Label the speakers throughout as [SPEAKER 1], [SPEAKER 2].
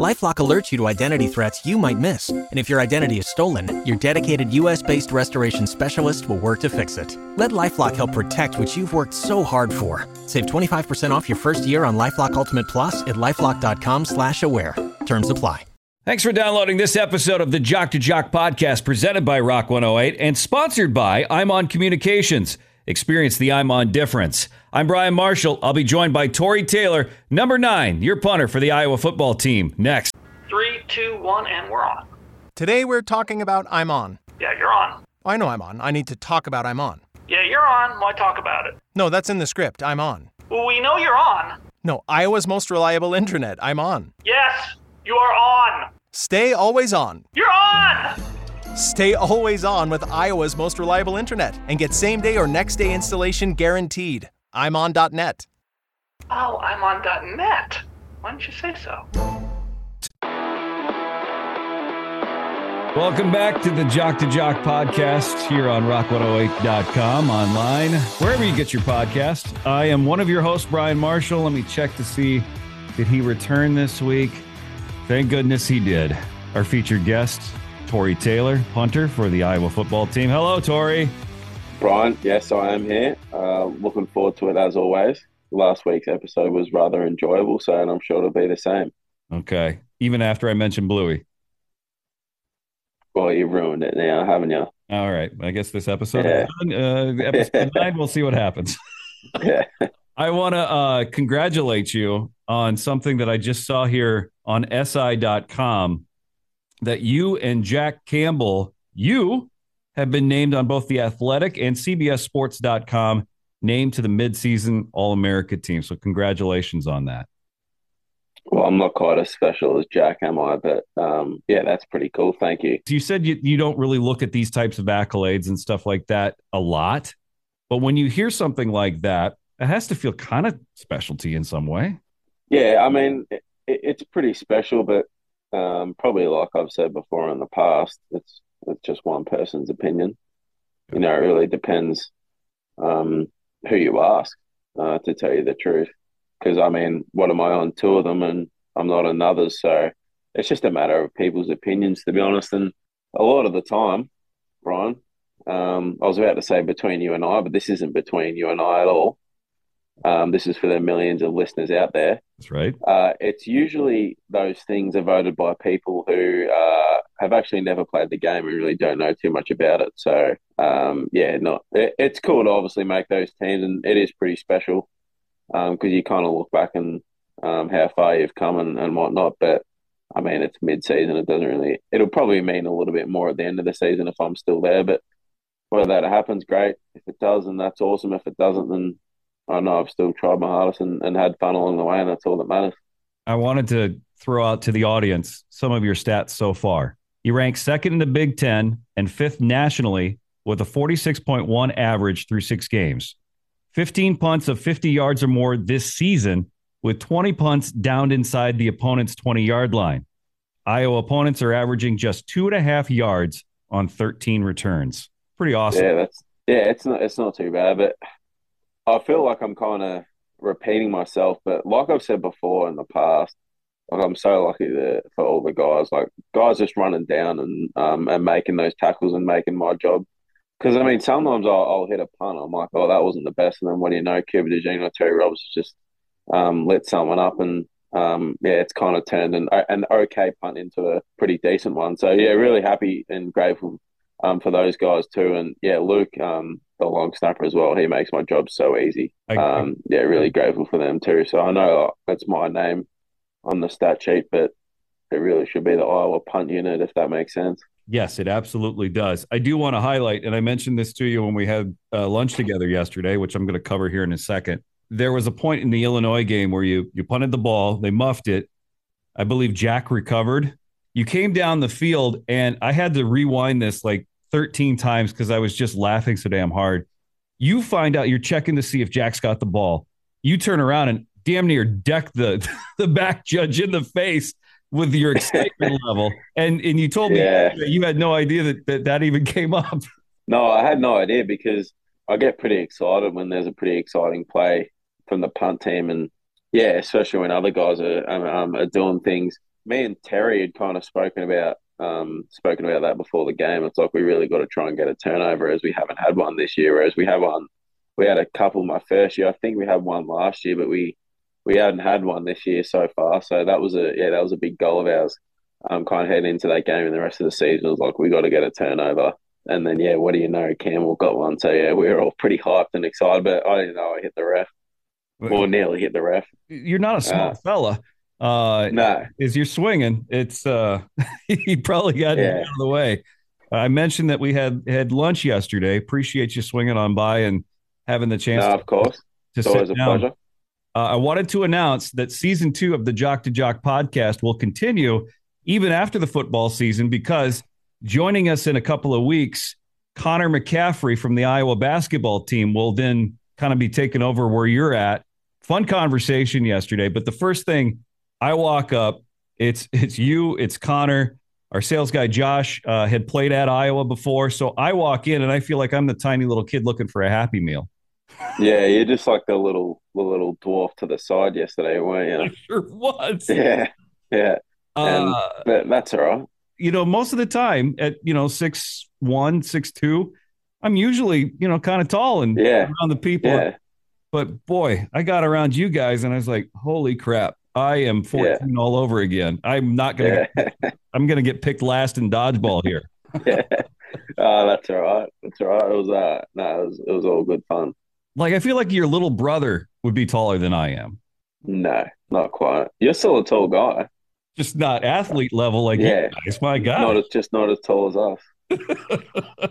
[SPEAKER 1] LifeLock alerts you to identity threats you might miss, and if your identity is stolen, your dedicated U.S.-based restoration specialist will work to fix it. Let LifeLock help protect what you've worked so hard for. Save 25% off your first year on LifeLock Ultimate Plus at lifeLock.com/slash-aware. Terms apply.
[SPEAKER 2] Thanks for downloading this episode of the Jock to Jock podcast, presented by Rock 108 and sponsored by ImOn Communications. Experience the I'm On difference. I'm Brian Marshall. I'll be joined by Tory Taylor, number nine, your punter for the Iowa football team. Next.
[SPEAKER 3] Three, two, one, and we're on.
[SPEAKER 4] Today we're talking about I'm On.
[SPEAKER 3] Yeah, you're on.
[SPEAKER 4] Oh, I know I'm on. I need to talk about I'm On.
[SPEAKER 3] Yeah, you're on. Why talk about it?
[SPEAKER 4] No, that's in the script. I'm on.
[SPEAKER 3] Well, we know you're on.
[SPEAKER 4] No, Iowa's most reliable internet. I'm on.
[SPEAKER 3] Yes, you are on.
[SPEAKER 4] Stay always on.
[SPEAKER 3] You're on!
[SPEAKER 4] Stay always on with Iowa's most reliable internet and get same day or next day installation guaranteed. I'm on.net.
[SPEAKER 3] Oh, I'm on .net. Why didn't you say so?
[SPEAKER 2] Welcome back to the Jock to Jock podcast here on rock108.com, online, wherever you get your podcast. I am one of your hosts, Brian Marshall. Let me check to see did he return this week? Thank goodness he did. Our featured guest, Tory Taylor, punter for the Iowa football team. Hello, Tory.
[SPEAKER 5] Brian, yes, I am here. Uh, looking forward to it as always. Last week's episode was rather enjoyable, so and I'm sure it'll be the same.
[SPEAKER 2] Okay. Even after I mentioned Bluey.
[SPEAKER 5] Well, you ruined it now, haven't you?
[SPEAKER 2] All right. I guess this episode,
[SPEAKER 5] Yeah.
[SPEAKER 2] uh, episode nine, we'll see what happens.
[SPEAKER 5] Yeah.
[SPEAKER 2] I want to uh, congratulate you on something that I just saw here on SI.com that you and Jack Campbell, you have been named on both the Athletic and CBSSports.com named to the midseason All America team. So, congratulations on that.
[SPEAKER 5] Well, I'm not quite as special as Jack, am I? But um, yeah, that's pretty cool. Thank you.
[SPEAKER 2] So you said you, you don't really look at these types of accolades and stuff like that a lot. But when you hear something like that, it has to feel kind of specialty in some way.
[SPEAKER 5] Yeah, I mean, it, it's pretty special, but um, probably like I've said before in the past, it's it's just one person's opinion. You know, it really depends um, who you ask, uh, to tell you the truth. Because I mean, what am I on two of them, and I'm not another, so it's just a matter of people's opinions, to be honest. And a lot of the time, Brian, um, I was about to say between you and I, but this isn't between you and I at all. Um, this is for the millions of listeners out there.
[SPEAKER 2] That's right.
[SPEAKER 5] Uh, it's usually those things are voted by people who uh, have actually never played the game and really don't know too much about it. So, um, yeah, not it, it's cool to obviously make those teams, and it is pretty special because you kind of look back and um, how far you've come and, and whatnot. But I mean, it's mid-season; it doesn't really. It'll probably mean a little bit more at the end of the season if I'm still there. But whether that happens, great. If it does, then that's awesome. If it doesn't, then I know I've still tried my hardest and, and had fun along the way, and that's all that matters.
[SPEAKER 2] I wanted to throw out to the audience some of your stats so far. You rank second in the Big Ten and fifth nationally with a 46.1 average through six games. 15 punts of 50 yards or more this season, with 20 punts downed inside the opponent's 20 yard line. Iowa opponents are averaging just two and a half yards on 13 returns. Pretty awesome.
[SPEAKER 5] Yeah, that's yeah, it's not it's not too bad, but I feel like I'm kind of repeating myself. But like I've said before in the past, like I'm so lucky to, for all the guys, like guys just running down and um and making those tackles and making my job. Because I mean, sometimes I'll, I'll hit a punt, I'm like, oh, that wasn't the best, and then what do you know, Cooper DeJean, Terry Roberts just um lit someone up, and um yeah, it's kind of turned an an okay punt into a pretty decent one. So yeah, really happy and grateful um, for those guys too. And yeah, Luke, um, the long snapper as well, he makes my job so easy.
[SPEAKER 2] I-
[SPEAKER 5] Um, yeah, really grateful for them too. So I know uh, that's my name on the stat sheet, but it really should be the Iowa punt unit if that makes sense.
[SPEAKER 2] Yes, it absolutely does. I do want to highlight, and I mentioned this to you when we had uh, lunch together yesterday, which I'm going to cover here in a second. There was a point in the Illinois game where you you punted the ball, they muffed it. I believe Jack recovered. You came down the field, and I had to rewind this like 13 times because I was just laughing so damn hard. You find out you're checking to see if Jack's got the ball. You turn around and damn near deck the the back judge in the face with your excitement level. And and you told me
[SPEAKER 5] Yeah.
[SPEAKER 2] that you had no idea that, that that even came up.
[SPEAKER 5] No, I had no idea because I get pretty excited when there's a pretty exciting play from the punt team, and yeah, especially when other guys are um, um, are doing things. Me and Terry had kind of spoken about um, spoken about that before the game. It's like we really got to try and get a turnover as we haven't had one this year. Whereas we have one, we had a couple my first year. I think we had one last year, but we we hadn't had one this year so far. So that was a yeah, that was a big goal of ours. Um, kind of heading into that game and the rest of the season was like we got to get a turnover. And then yeah, what do you know? Campbell got one. So yeah, we were all pretty hyped and excited. But I didn't know I hit the ref. Or nearly hit the ref.
[SPEAKER 2] You're not a small
[SPEAKER 5] Uh,
[SPEAKER 2] fella. Uh,
[SPEAKER 5] No.
[SPEAKER 2] as you're swinging, it's uh, he probably got it
[SPEAKER 5] Yeah.
[SPEAKER 2] out of the way. I mentioned that we had had lunch yesterday. Appreciate you swinging on by and having the chance
[SPEAKER 5] No,
[SPEAKER 2] to,
[SPEAKER 5] of course.
[SPEAKER 2] to
[SPEAKER 5] It's always
[SPEAKER 2] sit
[SPEAKER 5] a
[SPEAKER 2] down.
[SPEAKER 5] pleasure.
[SPEAKER 2] Uh, I wanted to announce that season two of the Jock to Jock podcast will continue even after the football season because joining us in a couple of weeks, Connor McCaffrey from the Iowa basketball team will then kind of be taking over where you're at. Fun conversation yesterday, but the first thing I walk up, it's it's you, it's Connor. Our sales guy Josh uh, had played at Iowa before, so I walk in and I feel like I'm the tiny little kid looking for a Happy Meal.
[SPEAKER 5] Yeah, you're just like the little the little dwarf to the side yesterday, weren't you?
[SPEAKER 2] Sure was.
[SPEAKER 5] Yeah, yeah. And
[SPEAKER 2] Uh,
[SPEAKER 5] but that's all right.
[SPEAKER 2] you know, most of the time at, you know, six one, six two, I'm usually, you know, kind of tall and
[SPEAKER 5] Yeah,
[SPEAKER 2] around the people.
[SPEAKER 5] yeah,
[SPEAKER 2] But boy, I got around you guys and I was like, holy crap, I am 14 all over again. I'm not gonna
[SPEAKER 5] yeah.
[SPEAKER 2] I'm gonna get picked last in dodgeball here.
[SPEAKER 5] yeah. Oh, that's all right. That's all right. It was uh no, it was it was all good fun.
[SPEAKER 2] Like I feel like your little brother would be taller than I am.
[SPEAKER 5] No, not quite. You're still a tall guy.
[SPEAKER 2] Just not athlete level like
[SPEAKER 5] Yeah.
[SPEAKER 2] guys. My
[SPEAKER 5] Not
[SPEAKER 2] God.
[SPEAKER 5] as just not as tall as us.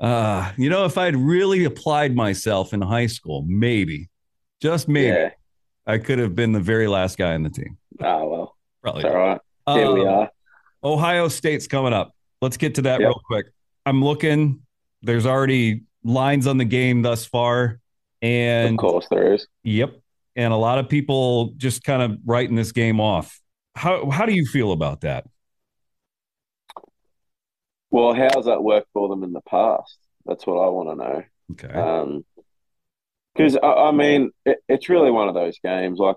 [SPEAKER 2] uh, you know, if I'd really applied myself in high school, maybe, just maybe,
[SPEAKER 5] Yeah.
[SPEAKER 2] I could have been the very last guy in the team.
[SPEAKER 5] Oh well.
[SPEAKER 2] Probably.
[SPEAKER 5] All right. Here we
[SPEAKER 2] Um,
[SPEAKER 5] are.
[SPEAKER 2] Ohio State's coming up. Let's get to that
[SPEAKER 5] Yep.
[SPEAKER 2] real quick. I'm looking. There's already lines on the game thus far, and Of
[SPEAKER 5] course there is.
[SPEAKER 2] yep, and a lot of people just kind of writing this game off. How how do you feel about that?
[SPEAKER 5] Well, how's that worked for them in the past? That's what I want to know.
[SPEAKER 2] Okay.
[SPEAKER 5] Um, because I, I mean, it, it's really one of those games. Like,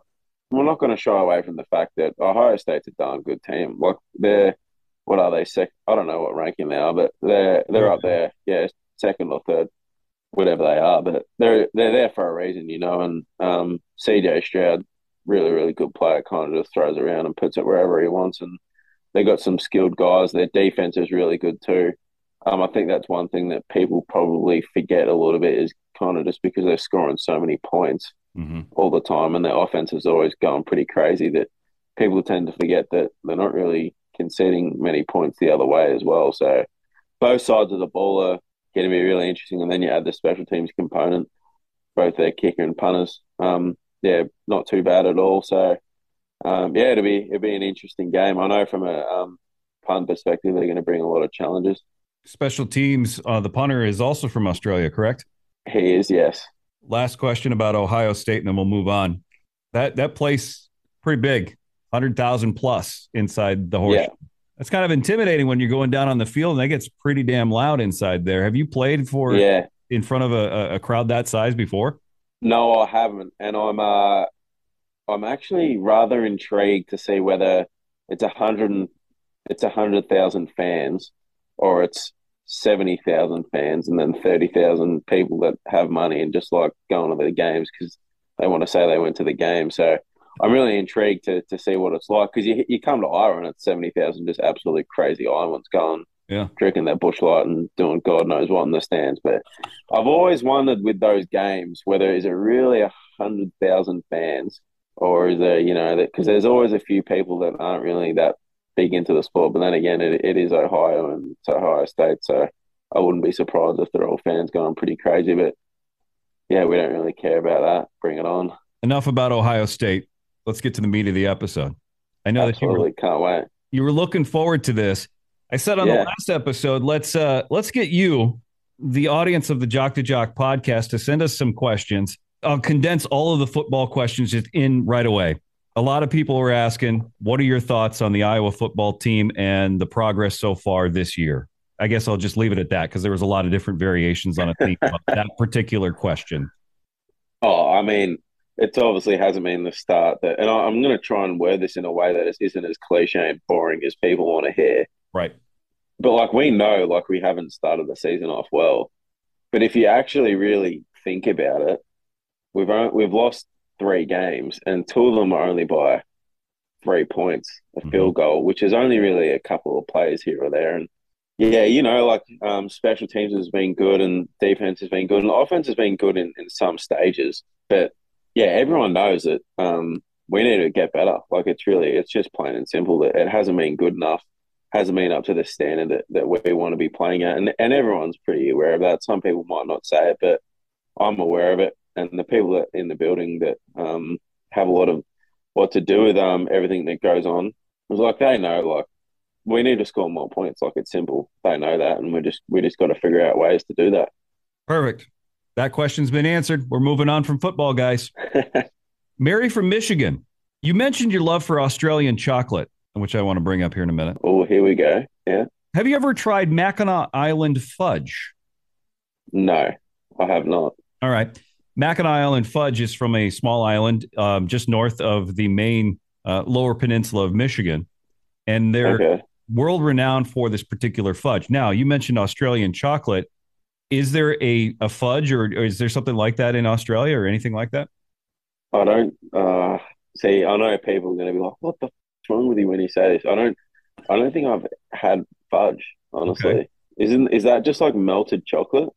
[SPEAKER 5] we're not going to shy away from the fact that Ohio State's a darn good team. Like, they're what are they? Sec? I don't know what ranking they are, but they're they're up there. Yeah, second or third, whatever they are. But they're they're there for a reason, you know. And um, CJ Stroud, really really good player, kind of just throws around and puts it wherever he wants. And they got some skilled guys. Their defense is really good too. Um, I think that's one thing that people probably forget a little bit is kind of just because they're scoring so many points
[SPEAKER 2] Mhm.
[SPEAKER 5] all the time and their offense is always going pretty crazy that people tend to forget that they're not really conceding many points the other way as well. So both sides of the ball are going to be really interesting. And then you add the special teams component, both their kicker and punters. Um, yeah, not too bad at all. So um, yeah, it'll be it'll be an interesting game. I know from a um, punt perspective, they're going to bring a lot of challenges.
[SPEAKER 2] Special teams. Uh, the punter is also from Australia, correct?
[SPEAKER 5] He is, yes.
[SPEAKER 2] Last question about Ohio State, and then we'll move on. That that place pretty big, hundred thousand plus inside the horse.
[SPEAKER 5] Yeah.
[SPEAKER 2] That's kind of intimidating when you're going down on the field, and that gets pretty damn loud inside there. Have you played for
[SPEAKER 5] Yeah.
[SPEAKER 2] in front of a, a- a crowd that size before?
[SPEAKER 5] No, I haven't, and I'm uh, I'm actually rather intrigued to see whether it's a hundred and it's a hundred thousand fans, or it's seventy thousand fans, and then thirty thousand people that have money and just like going to the games because they want to say they went to the game. So I'm really intrigued to to see what it's like because you you come to Iowa and it's seventy thousand just absolutely crazy Iowans going
[SPEAKER 2] Yeah.
[SPEAKER 5] drinking their Busch Light and doing God knows what in the stands. But I've always wondered with those games whether is it really a hundred thousand fans or is there you know that because there's always a few people that aren't really that big into the sport. But then again, it, it is Ohio and it's Ohio State, so I wouldn't be surprised if they're all fans going pretty crazy. But yeah, we don't really care about that. Bring it on.
[SPEAKER 2] Enough about Ohio State. Let's get to the meat of the episode. I know that you were
[SPEAKER 5] can't wait.
[SPEAKER 2] you were looking forward to this. I said on the last episode, let's uh let's get you, the audience of the Jock to Jock podcast, to send us some questions. I'll condense all of the football questions just in right away. A lot of people were asking, what are your thoughts on the Iowa football team and the progress so far this year? I guess I'll just leave it at that because there was a lot of different variations on a theme of that particular question.
[SPEAKER 5] Oh, I mean, it obviously hasn't been the start that, and I, am going to try and word this in a way that isn't as cliche and boring as people want to hear.
[SPEAKER 2] Right.
[SPEAKER 5] But like we know, like we haven't started the season off well. But if you actually really think about it, we've only, we've lost three games, and two of them are only by three points, a mm-hmm. field goal, which is only really a couple of plays here or there. And yeah, you know, like um, special teams has been good and defense has been good and offense has been good in, in some stages. But yeah, everyone knows that um, we need to get better. Like it's really, it's just plain and simple that it hasn't been good enough, hasn't been up to the standard that, that we want to be playing at. And, and everyone's pretty aware of that. Some people might not say it, but I'm aware of it. And the people that in the building that um, have a lot of what to do with um, everything that goes on, it's like they know, like, we need to score more points. Like it's simple. They know that, and we just we just got to figure out ways to do that.
[SPEAKER 2] Perfect. That question's been answered. We're moving on from football, guys. Mary from Michigan. You mentioned your love for Australian chocolate, which I want to bring up here in a minute.
[SPEAKER 5] Oh, here we go. Yeah.
[SPEAKER 2] Have you ever tried Mackinac Island fudge?
[SPEAKER 5] No, I have not.
[SPEAKER 2] All right. Mackinac Island fudge is from a small island um, just north of the main uh, lower peninsula of Michigan. And they're okay world renowned for this particular fudge. Now, you mentioned Australian chocolate. Is there a, a fudge or, or is there something like that in Australia or anything like that?
[SPEAKER 5] I don't uh, see. I know people are going to be like, "What the f- wrong with you when you say this?" I don't. I don't think I've had fudge. Honestly, okay. isn't is that just like melted chocolate?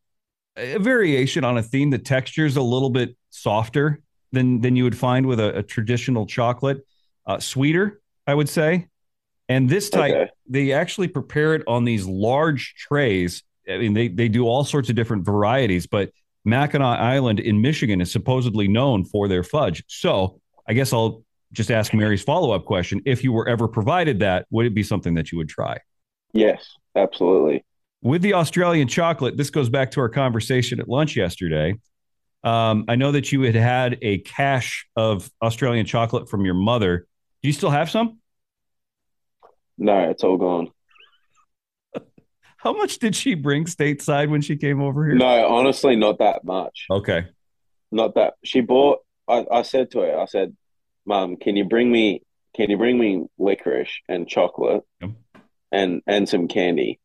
[SPEAKER 2] A variation on a theme. The texture is a little bit softer than than you would find with a, a traditional chocolate. Uh, sweeter, I would say. And this type, okay. they actually prepare it on these large trays. I mean, they, they do all sorts of different varieties, but Mackinac Island in Michigan is supposedly known for their fudge. So I guess I'll just ask Mary's follow up question. If you were ever provided that, would it be something that you would try?
[SPEAKER 5] Yes, absolutely.
[SPEAKER 2] With the Australian chocolate, this goes back to our conversation at lunch yesterday. Um, I know that you had had a cache of Australian chocolate from your mother. Do you still have some?
[SPEAKER 5] No, it's all gone.
[SPEAKER 2] How much did she bring stateside when she came over here?
[SPEAKER 5] No, honestly, not that much.
[SPEAKER 2] Okay.
[SPEAKER 5] Not that she bought. I, I said to her, I said, "Mom, can you bring me? Can you bring me licorice and chocolate yep. and and some candy?"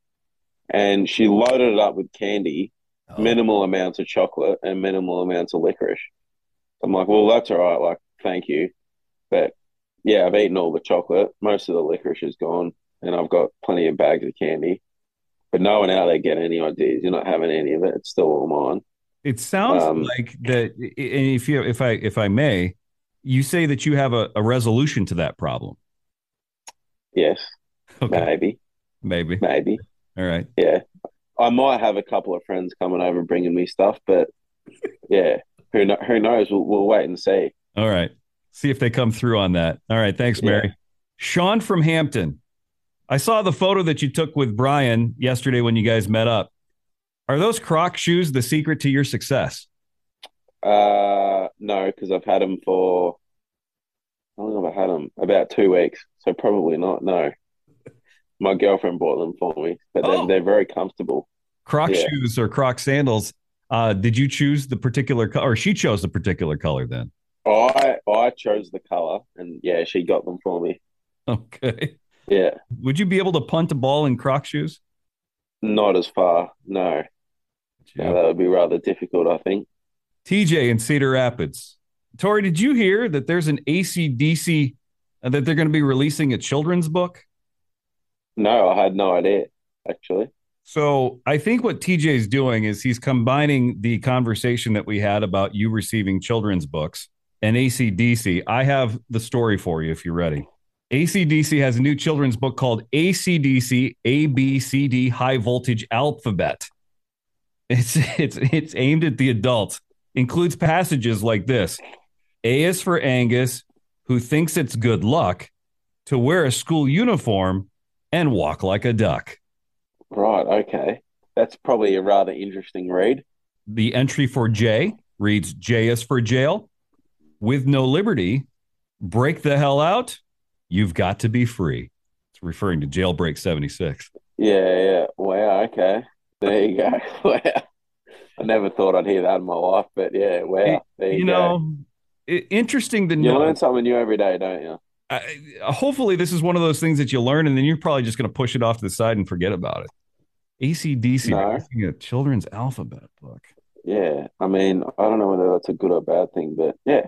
[SPEAKER 5] And she loaded it up with candy, oh. minimal amounts of chocolate and minimal amounts of licorice. I'm like, "Well, that's all right. Like, thank you, but yeah, I've eaten all the chocolate. Most of the licorice is gone, and I've got plenty of bags of candy. But no one out there get any ideas. You're not having any of it. It's still all mine.
[SPEAKER 2] It sounds um, like that. And if you, if I, if I may, you say that you have a, a resolution to that problem.
[SPEAKER 5] Yes. Okay. Maybe.
[SPEAKER 2] Maybe.
[SPEAKER 5] Maybe.
[SPEAKER 2] All right.
[SPEAKER 5] Yeah. I might have a couple of friends coming over bringing me stuff, but yeah, who who knows? We'll, we'll wait and see.
[SPEAKER 2] All right see if they come through on that. All right. Thanks, Mary. Yeah. Sean from Hampton. I saw the photo that you took with Brian yesterday when you guys met up. Are those Croc shoes the secret to your success?
[SPEAKER 5] Uh, no, because I've had them for how long have I had them? About two weeks. So probably not. No, my girlfriend bought them for me, but oh. they're, they're very comfortable.
[SPEAKER 2] Croc yeah. shoes or Croc sandals. Uh, did you choose the particular color, or she chose the particular color then?
[SPEAKER 5] I I chose the color, and yeah, she got them for me.
[SPEAKER 2] Okay.
[SPEAKER 5] Yeah.
[SPEAKER 2] Would you be able to punt a ball in Croc shoes?
[SPEAKER 5] Not as far. No. no that would be rather difficult, I think.
[SPEAKER 2] TJ in Cedar Rapids. Tory, did you hear that there's an ACDC uh, that they're going to be releasing a children's book?
[SPEAKER 5] No, I had no idea, actually.
[SPEAKER 2] So I think what TJ is doing is he's combining the conversation that we had about you receiving children's books and ACDC. I have the story for you if you're ready. ACDC has a new children's book called ACDC ABCD High Voltage Alphabet. It's it's it's aimed at the adult. Includes passages like this. A is for Angus, who thinks it's good luck to wear a school uniform and walk like a duck.
[SPEAKER 5] Right, okay. That's probably a rather interesting read.
[SPEAKER 2] The entry for J reads J is for jail, with no liberty, break the hell out, you've got to be free. It's referring to Jailbreak 76.
[SPEAKER 5] Yeah, yeah. Wow, okay. There you go. wow. I never thought I'd hear that in my life, but yeah, wow. There you,
[SPEAKER 2] You
[SPEAKER 5] go.
[SPEAKER 2] know, i- interesting to
[SPEAKER 5] you
[SPEAKER 2] know.
[SPEAKER 5] learn something new every day, don't you?
[SPEAKER 2] I, hopefully, this is one of those things that you learn, and then you're probably just going to push it off to the side and forget about it. ACDC,
[SPEAKER 5] No.
[SPEAKER 2] a children's alphabet book.
[SPEAKER 5] Yeah. I mean, I don't know whether that's a good or bad thing, but yeah.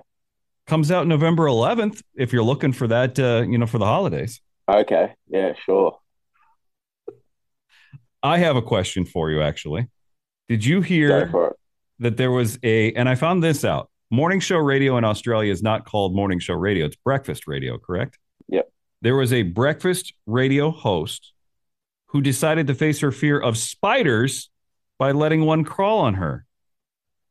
[SPEAKER 2] Comes out November 11th if you're looking for that, uh, you know, for the holidays.
[SPEAKER 5] Okay. Yeah, sure.
[SPEAKER 2] I have a question for you, actually. Did you hear that there was a, and I found this out morning show radio in Australia is not called morning show radio, it's breakfast radio, correct?
[SPEAKER 5] Yep.
[SPEAKER 2] There was a breakfast radio host who decided to face her fear of spiders by letting one crawl on her.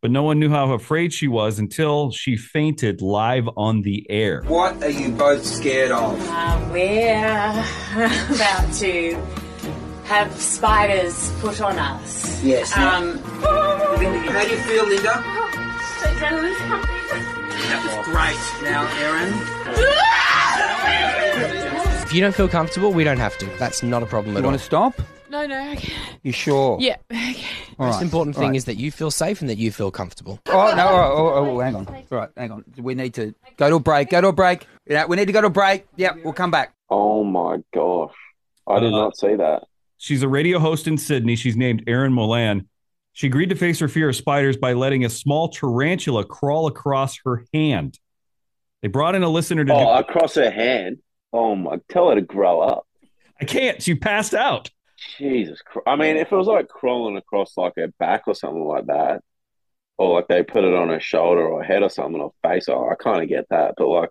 [SPEAKER 2] But no one knew how afraid she was until she fainted live on the air.
[SPEAKER 6] What are you both scared of?
[SPEAKER 7] Uh, we're about to have spiders put on us.
[SPEAKER 6] Yes.
[SPEAKER 7] Um,
[SPEAKER 6] how do you feel, Linda? That was great. Now, Aaron.
[SPEAKER 8] If you don't feel comfortable, we don't have to. That's not a problem
[SPEAKER 9] You
[SPEAKER 8] at all.
[SPEAKER 9] You want to stop?
[SPEAKER 7] no, no, okay.
[SPEAKER 9] You sure?
[SPEAKER 7] Yeah, okay.
[SPEAKER 9] All
[SPEAKER 8] Most
[SPEAKER 9] right,
[SPEAKER 8] important thing
[SPEAKER 9] right.
[SPEAKER 8] is that you feel safe and that you feel comfortable.
[SPEAKER 9] Oh no! Oh, oh, oh, hang on. All right, hang on. We need to go to a break. Go to a break. Yeah, we need to go to a break. Yep, we'll come back.
[SPEAKER 5] Oh my gosh. I did
[SPEAKER 2] Uh,
[SPEAKER 5] not see that.
[SPEAKER 2] She's a radio host in Sydney. She's named Erin Molan. She agreed to face her fear of spiders by letting a small tarantula crawl across her hand. They brought in a listener to oh, do
[SPEAKER 5] Oh, across her hand. Oh my! Tell her to grow up.
[SPEAKER 2] I can't. She passed out.
[SPEAKER 5] Jesus Christ. I mean, if it was like crawling across like her back or something like that, or like they put it on her shoulder or head or something or face, oh, I kind of get that. But like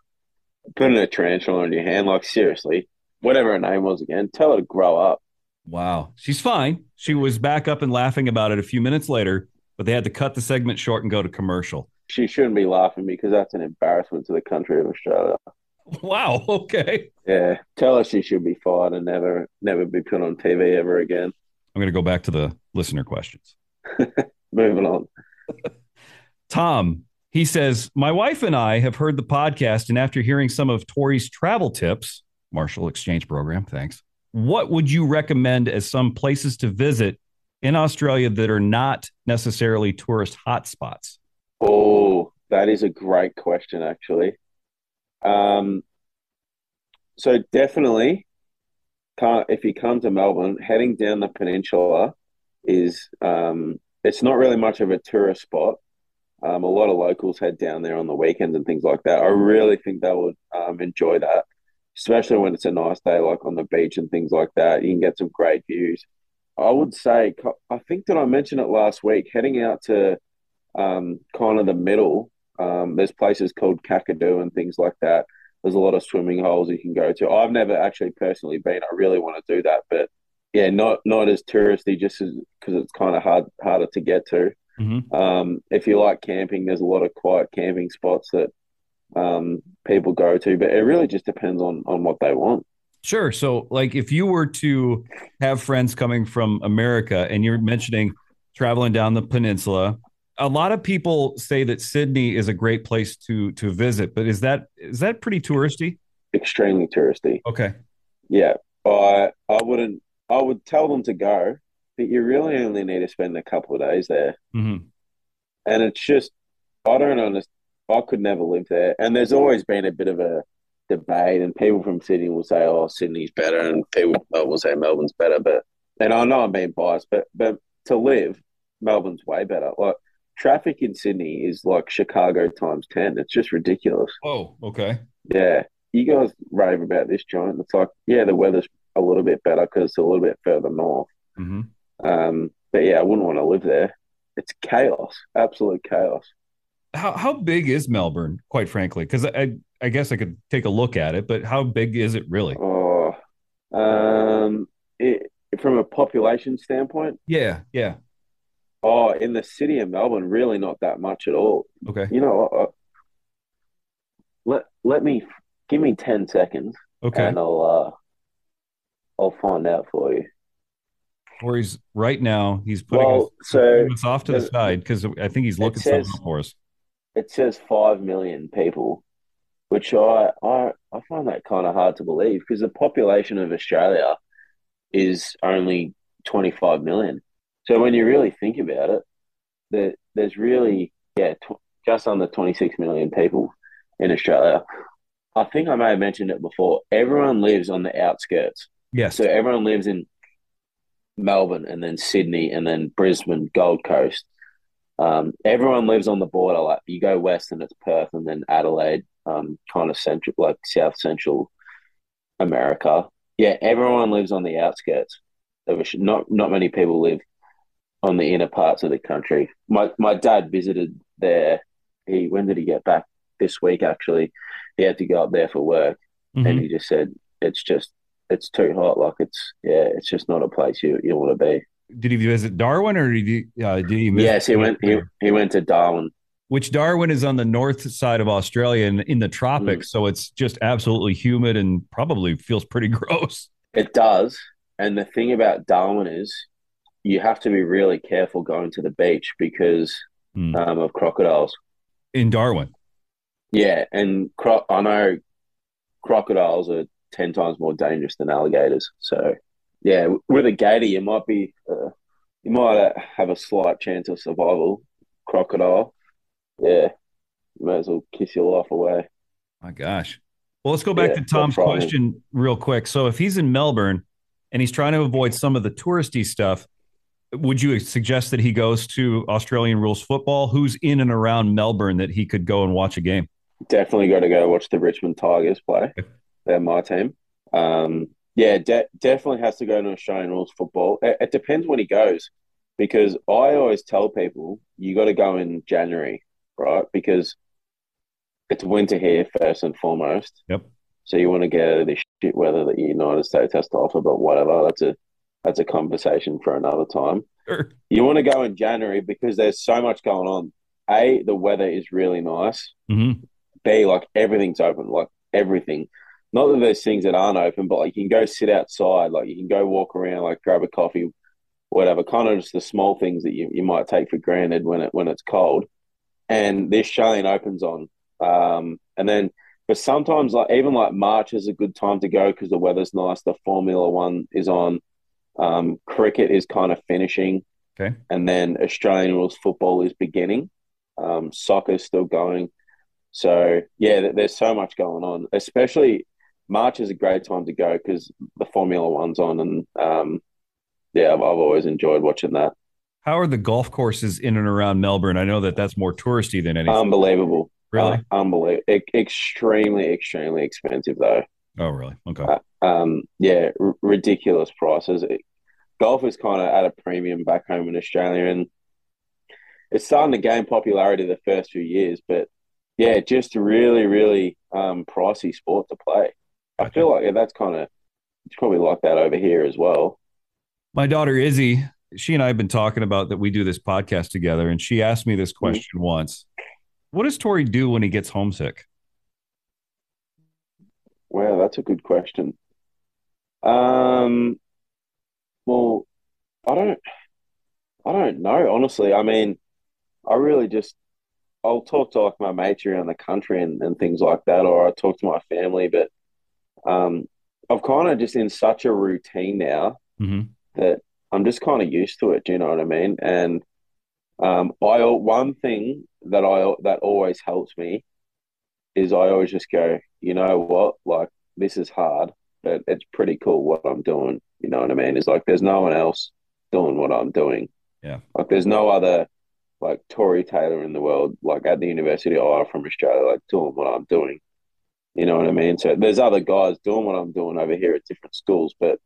[SPEAKER 5] putting a tarantula on your hand, like seriously, whatever her name was again, tell her to grow up.
[SPEAKER 2] Wow. She's fine. She was back up and laughing about it a few minutes later, but they had to cut the segment short and go to commercial.
[SPEAKER 5] She shouldn't be laughing because that's an embarrassment to the country of Australia.
[SPEAKER 2] Wow. Okay.
[SPEAKER 5] Yeah, tell her she should be fired and never, never be put on TV ever again.
[SPEAKER 2] I'm going to go back to the listener questions.
[SPEAKER 5] Moving on.
[SPEAKER 2] Tom, he says, My wife and I have heard the podcast, and after hearing some of Tory's travel tips, Marshall Exchange Program, thanks. What would you recommend as some places to visit in Australia that are not necessarily tourist hotspots?
[SPEAKER 5] Oh, that is a great question, actually. Um, so definitely, if you come to Melbourne, heading down the peninsula is um, it's not really much of a tourist spot. Um, a lot of locals head down there on the weekends and things like that. I really think they would um, enjoy that, especially when it's a nice day, like on the beach and things like that. You can get some great views. I would say, I think that I mentioned it last week, heading out to um, kind of the middle. Um, there's places called Kakadu and things like that. There's a lot of swimming holes you can go to. I've never actually personally been. I really want to do that, but yeah, not not as touristy, just because it's kind of hard harder to get to.
[SPEAKER 2] Mhm.
[SPEAKER 5] Um, if you like camping, there's a lot of quiet camping spots that um, people go to, but it really just depends on on what they want.
[SPEAKER 2] Sure. So, like, if you were to have friends coming from America and you're mentioning traveling down the peninsula, a lot of people say that Sydney is a great place to to visit. But is that is that pretty touristy?
[SPEAKER 5] Extremely touristy.
[SPEAKER 2] Okay.
[SPEAKER 5] Yeah, I I wouldn't. I would tell them to go, but you really only need to spend a couple of days there.
[SPEAKER 2] hmm
[SPEAKER 5] And it's just, I don't understand. I could never live there. And there's always been a bit of a debate, and people from Sydney will say, "Oh, Sydney's better," and people will say Melbourne's better. But and I know I'm being biased, but but to live, Melbourne's way better. Like traffic in Sydney is like Chicago times ten. It's just ridiculous.
[SPEAKER 2] Oh, okay.
[SPEAKER 5] Yeah, you guys rave about this joint. It's like, yeah, the weather's a little bit better because it's a little bit further north.
[SPEAKER 2] hmm
[SPEAKER 5] Um, but yeah, I wouldn't want to live there. It's chaos, absolute chaos.
[SPEAKER 2] How how big is Melbourne? Quite frankly, because I I guess I could take a look at it, but how big is it really?
[SPEAKER 5] Oh, um, it, from a population standpoint,
[SPEAKER 2] Yeah, yeah.
[SPEAKER 5] oh, in the city of Melbourne, really not that much at all.
[SPEAKER 2] Okay,
[SPEAKER 5] You know, uh, let let me give me ten seconds,
[SPEAKER 2] okay.
[SPEAKER 5] and I'll uh, I'll find out for you.
[SPEAKER 2] Or he's right now. He's putting
[SPEAKER 5] Well,
[SPEAKER 2] us,
[SPEAKER 5] so
[SPEAKER 2] putting off to the
[SPEAKER 5] the-
[SPEAKER 2] side because I think he's looking something
[SPEAKER 5] says-
[SPEAKER 2] up for us.
[SPEAKER 5] It says five million people. which I I, I find that kind of hard to believe because the population of Australia is only 25 million. So when you really think about it, there, there's really yeah tw- just under 26 million people in Australia. I think I may have mentioned it before. Everyone lives on the outskirts.
[SPEAKER 2] Yes.
[SPEAKER 5] So everyone lives in Melbourne and then Sydney and then Brisbane, Gold Coast. Um, everyone lives on the border. Like you go west and it's Perth and then Adelaide, um, kind of central, like South Central America. Yeah, everyone lives on the outskirts. Of a, not not many people live on the inner parts of the country. My my dad visited there. He when did he get back? This week actually. He had to go up there for work,
[SPEAKER 2] Mhm.
[SPEAKER 5] and he just said it's just it's too hot. Like it's yeah, it's just not a place you you want to be.
[SPEAKER 2] Did he visit Darwin or did he, uh, did he? visit-
[SPEAKER 5] Yes, he went. He, he went to Darwin.
[SPEAKER 2] Which Darwin is on the north side of Australia and in the tropics, so it's just absolutely humid and probably feels pretty gross.
[SPEAKER 5] It does. And the thing about Darwin is you have to be really careful going to the beach because
[SPEAKER 2] Hmm.
[SPEAKER 5] um, of crocodiles.
[SPEAKER 2] In Darwin,
[SPEAKER 5] Yeah, and cro- I know crocodiles are ten times more dangerous than alligators. So, yeah, with a gator, you might be uh, you might have a slight chance of survival. Crocodile, yeah, you may as well kiss your life away.
[SPEAKER 2] my gosh. Well, let's go back
[SPEAKER 5] Yeah,
[SPEAKER 2] to Tom's question real quick. So, if he's in Melbourne and he's trying to avoid some of the touristy stuff, would you suggest that he goes to Australian rules football? Who's in and around Melbourne that he could go and watch a game?
[SPEAKER 5] Definitely got to go watch the Richmond Tigers play. They're my team. Um, yeah, de- definitely has to go to Australian rules football. It, it depends when he goes, because I always tell people you got to go in January, right? Because it's winter here first and foremost.
[SPEAKER 2] Yep.
[SPEAKER 5] So you want to get out of this shit weather that the United States has to offer, but whatever. That's a that's a conversation for another time.
[SPEAKER 2] Sure.
[SPEAKER 5] You want to go in January because there's so much going on. A, the weather is really nice.
[SPEAKER 2] Mm-hmm.
[SPEAKER 5] B, like everything's open, like everything. Not that there's things that aren't open, but like you can go sit outside, like you can go walk around, like grab a coffee, whatever. Kind of just the small things that you, you might take for granted when it when it's cold. And the Australian Opens on, um, and then but sometimes like even like March is a good time to go because the weather's nice. The Formula One is on. Um, cricket is kind of finishing,
[SPEAKER 2] Okay.
[SPEAKER 5] and then Australian rules football is beginning. Um, soccer's still going. So yeah, there's so much going on. Especially March is a great time to go because the Formula One's on, and um, yeah, I've, I've always enjoyed watching that.
[SPEAKER 2] How are the golf courses in and around Melbourne? I know that that's more touristy than anything.
[SPEAKER 5] Unbelievable,
[SPEAKER 2] Really?
[SPEAKER 5] Uh, unbelievable, e- extremely, extremely expensive though.
[SPEAKER 2] oh, really? Okay.
[SPEAKER 5] Uh, um, yeah, r- ridiculous prices. It, golf is kind of at a premium back home in Australia, and it's starting to gain popularity the first few years. But yeah, just a really, really um, pricey sport to play. I feel like yeah, that's kind of it's probably like that over here as well.
[SPEAKER 2] My daughter Izzy, she and I have been talking about that we do this podcast together, and she asked me this
[SPEAKER 5] Mm-hmm.
[SPEAKER 2] question once. What does Tory do when he gets homesick?
[SPEAKER 5] Wow, that's a good question. Um, well, I don't, I don't know, honestly. I mean, I really just, I'll talk to like my mates around the country and, and things like that, or I talk to my family, but um, I've kind of just in such a routine now
[SPEAKER 2] Mm-hmm.
[SPEAKER 5] that I'm just kind of used to it. Do you know what I mean? And um, I one thing that I that always helps me is I always just go, you know what, like this is hard, but it's pretty cool what I'm doing. You know what I mean? It's like there's no one else doing what I'm doing.
[SPEAKER 2] Yeah.
[SPEAKER 5] Like there's no other like Tory Taylor in the world, like at the University of Iowa from Australia, like doing what I'm doing. You know what I mean? So there's other guys doing what I'm doing over here at different schools, but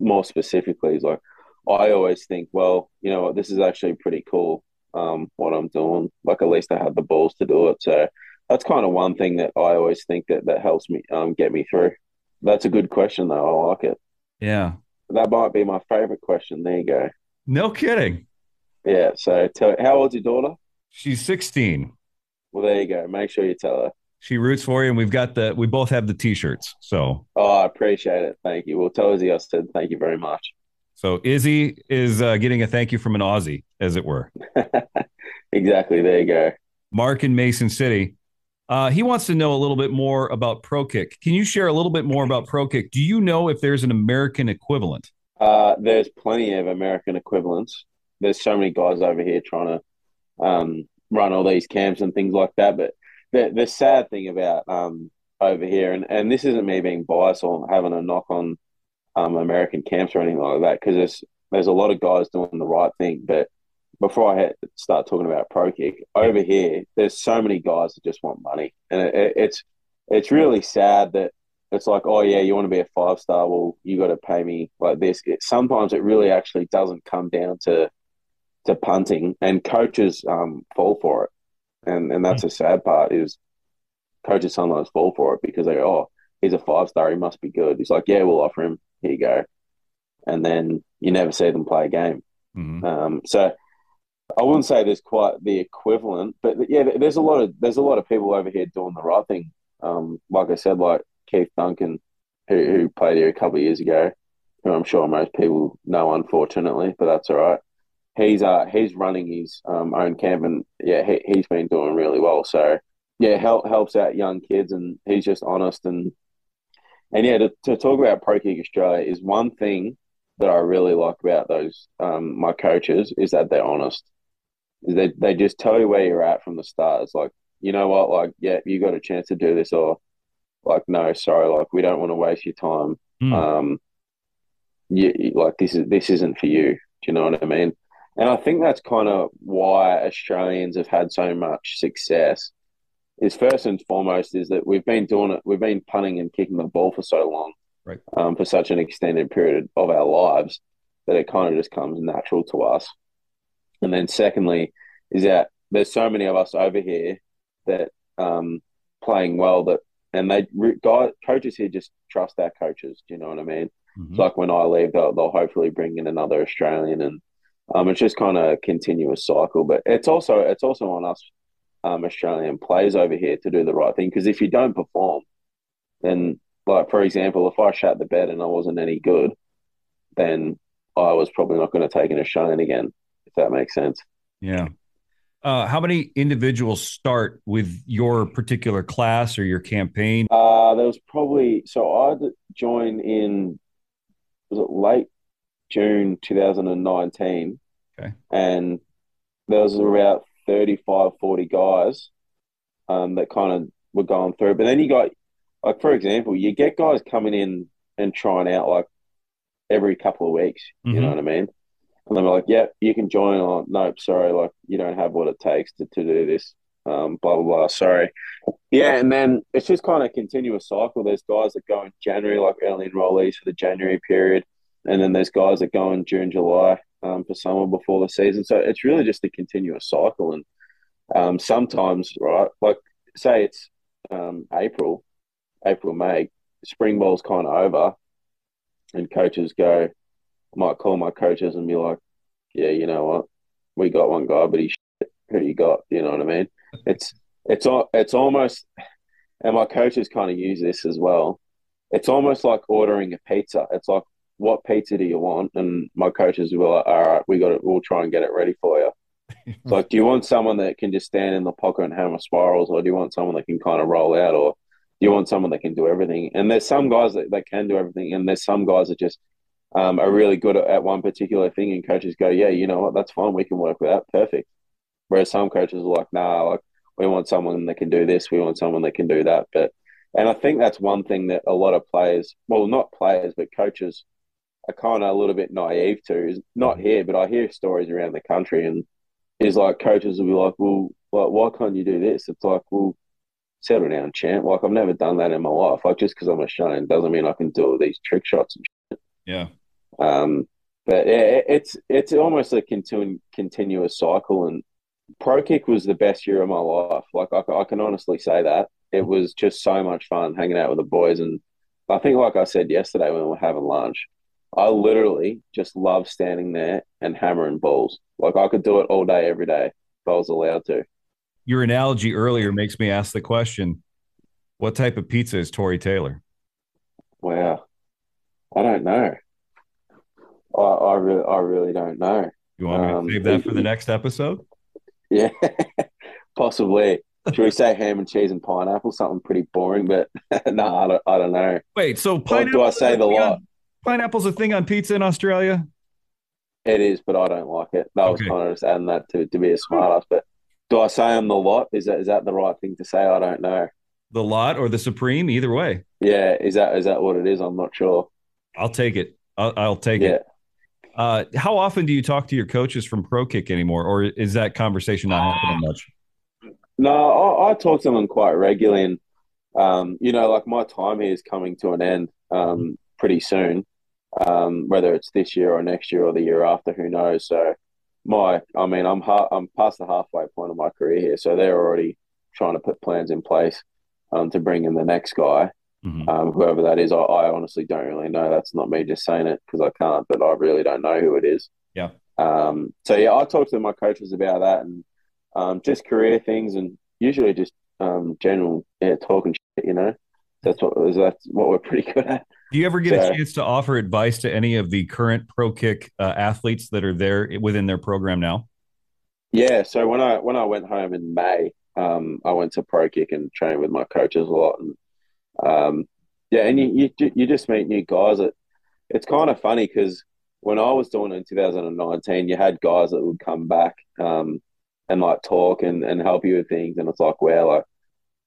[SPEAKER 5] more specifically, is like I always think, well, you know what, this is actually pretty cool. Um, what I'm doing, like at least I have the balls to do it. So that's kind of one thing that I always think that that helps me um get me through. That's a good question though. I like it.
[SPEAKER 2] Yeah.
[SPEAKER 5] That might be my favorite question. There you go.
[SPEAKER 2] No kidding.
[SPEAKER 5] Yeah. So tell how old's your daughter?
[SPEAKER 2] She's 16.
[SPEAKER 5] Well, there you go. Make sure you tell her.
[SPEAKER 2] She roots for you, and we've got the we both have the t-shirts. So
[SPEAKER 5] Oh, I appreciate it. Thank you. Well, tell Izzy I said thank you very much.
[SPEAKER 2] so Izzy is uh, getting a thank you from an Aussie, as it were.
[SPEAKER 5] exactly. There you go.
[SPEAKER 2] Mark in Mason City. Uh, he wants to know a little bit more about Pro Kick. Can you share a little bit more about Pro Kick? Do you know if there's an American equivalent?
[SPEAKER 5] Uh, there's plenty of American equivalents. There's so many guys over here trying to um, run all these camps and things like that. But the, the sad thing about um, over here, and, and this isn't me being biased or having a knock on um, American camps or anything like that, because there's there's a lot of guys doing the right thing. But before I start talking about pro kick over here, there's so many guys that just want money, and it, it, it's it's really sad that it's like, oh yeah, you want to be a five star, well, you got to pay me like this. It, sometimes it really actually doesn't come down to to punting, and coaches um, fall for it, and and that's mm. a sad part is coaches sometimes fall for it because they go, oh, he's a five star, he must be good. He's like, yeah, we'll offer him. Here you go, and then you never see them play a game. Mm-hmm. Um, so I wouldn't say there's quite the equivalent, but yeah, there's a lot of there's a lot of people over here doing the right thing. Um, like I said, like Keith Duncan, who, who played here a couple of years ago, who I'm sure most people know, unfortunately, but that's all right. He's uh he's running his um, own camp, and yeah, he, he's been doing really well. So yeah, help, helps out young kids, and he's just honest and and yeah, to, to talk about Pro Kick Australia is one thing that I really like about those um, my coaches is that they're honest. They they just tell you where you're at from the start. It's like you know what, like yeah, you got a chance to do this, or like no, sorry, like we don't want to waste your time. Mm. Um, you, like this is this isn't for you. Do you know what I mean? And I think that's kind of why Australians have had so much success. Is first and foremost is that we've been doing it. We've been punting and kicking the ball for so long,
[SPEAKER 2] right?
[SPEAKER 5] Um, for such an extended period of our lives that it kind of just comes natural to us. And then secondly, is that there's so many of us over here that um, playing well that and they guys coaches here just trust our coaches. Do you know what I mean? Mm-hmm. It's like when I leave, they'll, they'll hopefully bring in another Australian, and um, it's just kind of a continuous cycle. But it's also it's also on us um, Australian players over here to do the right thing because if you don't perform, then like for example, if I shut the bed and I wasn't any good, then I was probably not going to take an Australian again. If that makes sense.
[SPEAKER 2] Yeah. Uh, how many individuals start with your particular class or your campaign?
[SPEAKER 5] Uh, there was probably so I joined in was it late June 2019.
[SPEAKER 2] Okay.
[SPEAKER 5] And there was about 35, 40 guys um, that kind of were going through. But then you got, like, for example, you get guys coming in and trying out like every couple of weeks. Mm-hmm. You know what I mean? And they were like, "Yeah, you can join." Or nope, sorry, like you don't have what it takes to, to do this. Um, blah blah blah. Sorry. Yeah, and then it's just kind of continuous cycle. There's guys that go in January, like early enrollees for the January period, and then there's guys that go in June, July um, for summer before the season. So it's really just a continuous cycle. And um, sometimes, right, like say it's um, April, April, May, spring ball's kind of over, and coaches go, I might call my coaches and be like, yeah, you know what, we got one guy, but he's who you got? You know what I mean? It's it's it's almost, and my coaches kind of use this as well. It's almost like ordering a pizza. It's like, what pizza do you want? And my coaches will, like, all right, we got it. We'll try and get it ready for you. like, do you want someone that can just stand in the pocket and hammer spirals, or do you want someone that can kind of roll out, or do you want someone that can do everything? And there's some guys that, that can do everything, and there's some guys that just um, are really good at, at, one particular thing, and coaches go, "Yeah, you know what? That's fine. We can work with that. Perfect." Whereas some coaches are like, "Nah, like we want someone that can do this. We want someone that can do that." But and I think that's one thing that a lot of players, well, not players, but coaches, are kind of a little bit naive to. Is not here, but I hear stories around the country, and is like coaches will be like, "Well, like, why can't you do this?" It's like, well. Settle down, champ. Like I've never done that in my life. Like just because I'm a Australian doesn't mean I can do all these trick shots and shit.
[SPEAKER 2] Yeah.
[SPEAKER 5] Um, but yeah, it's it's almost a continu- continuous cycle. And pro kick was the best year of my life. Like I, I can honestly say that it was just so much fun hanging out with the boys. And I think, like I said yesterday when we were having lunch, I literally just love standing there and hammering balls. Like I could do it all day, every day if I was allowed to.
[SPEAKER 2] Your analogy earlier makes me ask the question: What type of pizza is Tory Taylor?
[SPEAKER 5] Wow, I don't know. I, I really, I really don't know.
[SPEAKER 2] You want me to um, save that for the next episode?
[SPEAKER 5] Yeah, possibly. should we say ham and cheese and pineapple? Something pretty boring, but no, I don't, I don't know.
[SPEAKER 2] Wait, so
[SPEAKER 5] Or
[SPEAKER 2] pineapple?
[SPEAKER 5] do I say the lot?
[SPEAKER 2] Pineapple's a thing on pizza in Australia.
[SPEAKER 5] It is, but I don't like it. I was kind of just adding that to to be a smart ass. But do I say I'm the lot? Is that is that the right thing to say? I don't know.
[SPEAKER 2] The lot or the supreme, either way.
[SPEAKER 5] Yeah, is that is that what it is? I'm not sure.
[SPEAKER 2] I'll take it. I'll, I'll take
[SPEAKER 5] Yeah.
[SPEAKER 2] it. Uh, how often do you talk to your coaches from Pro Kick anymore, or is that conversation not happening much?
[SPEAKER 5] No, I, I talk to them quite regularly, and um, you know, like my time here is coming to an end um, pretty soon. Um, whether it's this year or next year or the year after, who knows? So, my, I mean, I'm ha- I'm past the halfway point of my career here, so they're already trying to put plans in place um, to bring in the next guy,
[SPEAKER 2] Mhm.
[SPEAKER 5] um, whoever that is. I, I honestly don't really know. That's not me just saying it because I can't, but I really don't know who it is.
[SPEAKER 2] Yeah.
[SPEAKER 5] Um, so yeah, I talk to my coaches about that and um, just career things and usually just um, general yeah, talking shit. You know, that's what that's what we're pretty good at.
[SPEAKER 2] Do you ever get
[SPEAKER 5] So-
[SPEAKER 2] a chance to offer advice to any of the current Pro Kick uh, athletes that are there within their program now?
[SPEAKER 5] Yeah. So when I when I went home in May, um, I went to Pro Kick and trained with my coaches a lot, and um, yeah, and you, you you just meet new guys. It it's kind of funny because when I was doing it in 2019, you had guys that would come back um, and like talk and, and help you with things, and it's like, wow, like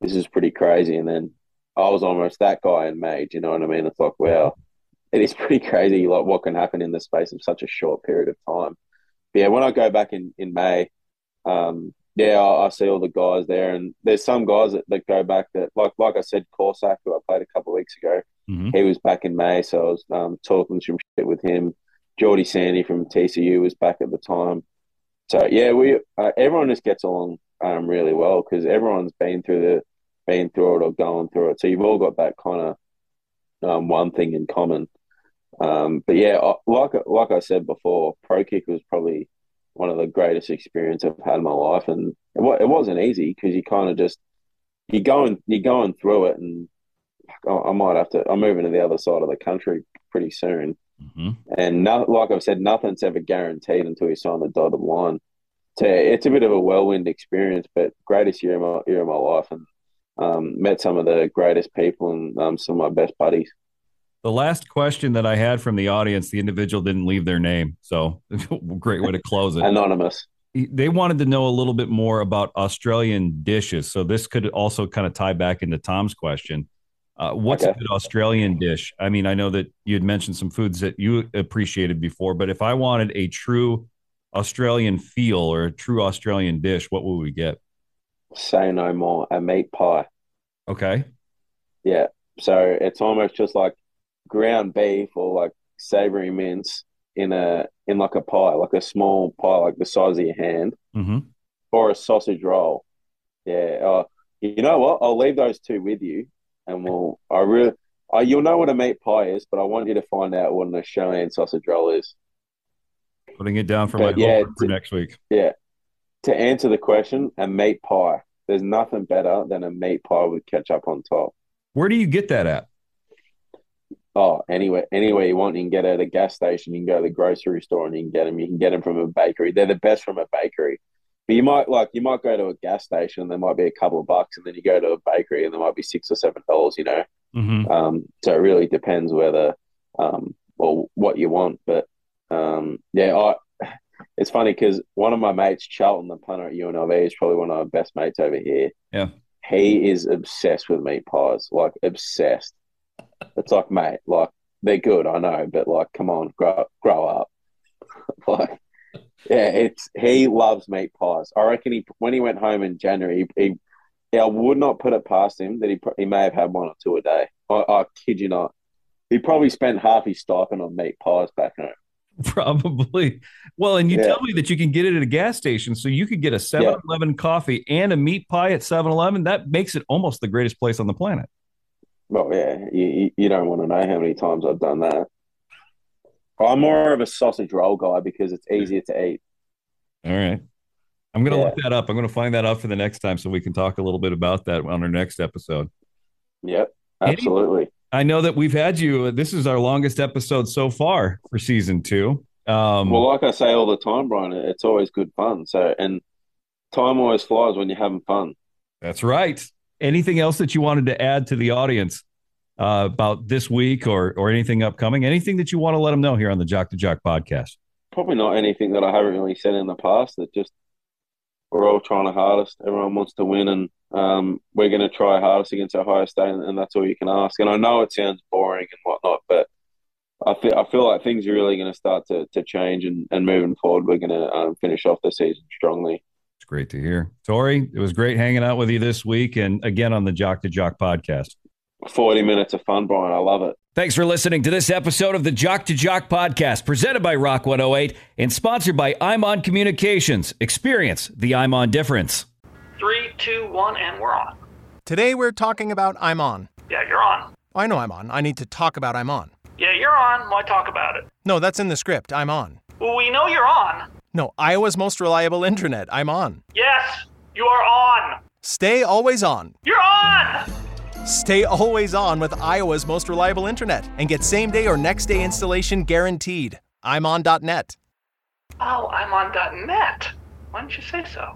[SPEAKER 5] this is pretty crazy. And then I was almost that guy in May. Do you know what I mean? It's like, wow, it is pretty crazy, like what can happen in the space of such a short period of time. But yeah, when I go back in in May, um, yeah, I, I see all the guys there, and there's some guys that, that go back that, like like I said, Corsac, who I played a couple of weeks ago,
[SPEAKER 2] Mhm.
[SPEAKER 5] he was back in May, so I was um, talking some shit with him. Jordy Sandy from TCU was back at the time, so yeah, we uh, everyone just gets along um, really well because everyone's been through the been through it or going through it, so you've all got that kind of um, one thing in common. Um, but yeah, I, like like I said before, pro kick was probably one of the greatest experience I've had in my life, and it, it wasn't easy because you kind of just you're going you're going through it, and I, I might have to. I'm moving to the other side of the country pretty soon,
[SPEAKER 2] Mhm.
[SPEAKER 5] and like I've said, nothing's ever guaranteed until you sign the dotted line. So it's a bit of a whirlwind experience, but greatest year of my year of my life, and um, met some of the greatest people and um, some of my best buddies.
[SPEAKER 2] The last question that I had from the audience, the individual didn't leave their name, so great way to close it.
[SPEAKER 5] Anonymous.
[SPEAKER 2] they wanted to know a little bit more about Australian dishes. So this could also kind of tie back into Tom's question. Uh, what's a good Australian dish? I mean, I know that you had mentioned some foods that you appreciated before, but if I wanted a true Australian feel or a true Australian dish, what would we get?
[SPEAKER 5] Say no more. A meat pie.
[SPEAKER 2] Okay.
[SPEAKER 5] Yeah. So it's almost just like ground beef or like savory mince in a in like a pie, like a small pie, like the size of your hand,
[SPEAKER 2] hmm
[SPEAKER 5] or a sausage roll. Yeah. Uh, you know what? I'll leave those two with you, and we'll. I really. Uh, you'll know what a meat pie is, but I want you to find out what an Australian sausage roll is.
[SPEAKER 2] Putting it down for
[SPEAKER 5] But
[SPEAKER 2] my
[SPEAKER 5] yeah,
[SPEAKER 2] homework for next week.
[SPEAKER 5] Yeah. To answer the question, a meat pie. There's nothing better than a meat pie with ketchup on top.
[SPEAKER 2] Where do you get that at?
[SPEAKER 5] Oh, anywhere, anywhere you want, you can get it at a gas station. You can go to the grocery store and you can get them. You can get them from a bakery. They're the best from a bakery. But you might like you might go to a gas station and there might be a couple of bucks, and then you go to a bakery and there might be six or seven dollars. You know,
[SPEAKER 2] hmm
[SPEAKER 5] um, so it really depends whether um or what you want. But um, yeah, I. It's funny because one of my mates, Charlton, the punter at UNLV, is probably one of our best mates over here.
[SPEAKER 2] Yeah.
[SPEAKER 5] He is obsessed with meat pies, like obsessed. It's like, mate, like they're good, I know, but like, come on, grow grow up. like, yeah, it's he loves meat pies. I reckon he when he went home in January, he, he I would not put it past him that he he may have had one or two a day. I, I kid you not. He probably spent half his stipend on meat pies back home.
[SPEAKER 2] Probably. Well, and you
[SPEAKER 5] Yeah.
[SPEAKER 2] tell me that you can get it at a gas station. So you could get a 7 Eleven coffee and a meat pie at 7 Eleven. That makes it almost the greatest place on the planet.
[SPEAKER 5] Well, yeah, you, you- don't want to know how many times I've done that. I'm more of a sausage roll guy because it's easier to eat.
[SPEAKER 2] All right. I'm going to
[SPEAKER 5] Yeah.
[SPEAKER 2] look that up. I'm going to find that out for the next time so we can talk a little bit about that on our next episode.
[SPEAKER 5] Yep,
[SPEAKER 2] Any-
[SPEAKER 5] absolutely.
[SPEAKER 2] I know that we've had you. This is our longest episode so far for season two. Um,
[SPEAKER 5] Well, like I say all the time, Brian, it's always good fun. So, and time always flies when you're having fun.
[SPEAKER 2] That's right. Anything else that you wanted to add to the audience uh, about this week or or anything upcoming? Anything that you want to let them know here on the Jock to Jock podcast?
[SPEAKER 5] Probably not anything that I haven't really said in the past. That just we're all trying the hardest. Everyone wants to win, and um, we're going to try hardest against Ohio State, and, and, that's all you can ask. And I know it sounds boring and whatnot, but I feel I feel like things are really going to start to to change, and, and moving forward, we're going to um, finish off the season strongly.
[SPEAKER 2] It's great to hear, Tory. It was great hanging out with you this week, and again on the Jock to Jock podcast.
[SPEAKER 5] 40 minutes of fun, Brian. I love it.
[SPEAKER 2] Thanks for listening to this episode of the Jock to Jock podcast, presented by Rock 108 and sponsored by ImOn Communications. Experience the ImOn difference.
[SPEAKER 3] Three, two, one, and we're on.
[SPEAKER 4] Today we're talking about I'm on.
[SPEAKER 3] Yeah, you're on.
[SPEAKER 4] Oh, I know I'm on. I need to talk about I'm on.
[SPEAKER 3] Yeah, you're on. Why talk about it?
[SPEAKER 4] No, that's in the script. I'm on.
[SPEAKER 3] Well, we know you're on.
[SPEAKER 4] No, Iowa's most reliable internet. I'm on.
[SPEAKER 3] Yes, you are on.
[SPEAKER 4] Stay always on.
[SPEAKER 3] You're on!
[SPEAKER 4] Stay always on with Iowa's most reliable internet and get same day or next day installation guaranteed. I'm on.net.
[SPEAKER 3] Oh, I'm on.net. Why didn't you say so?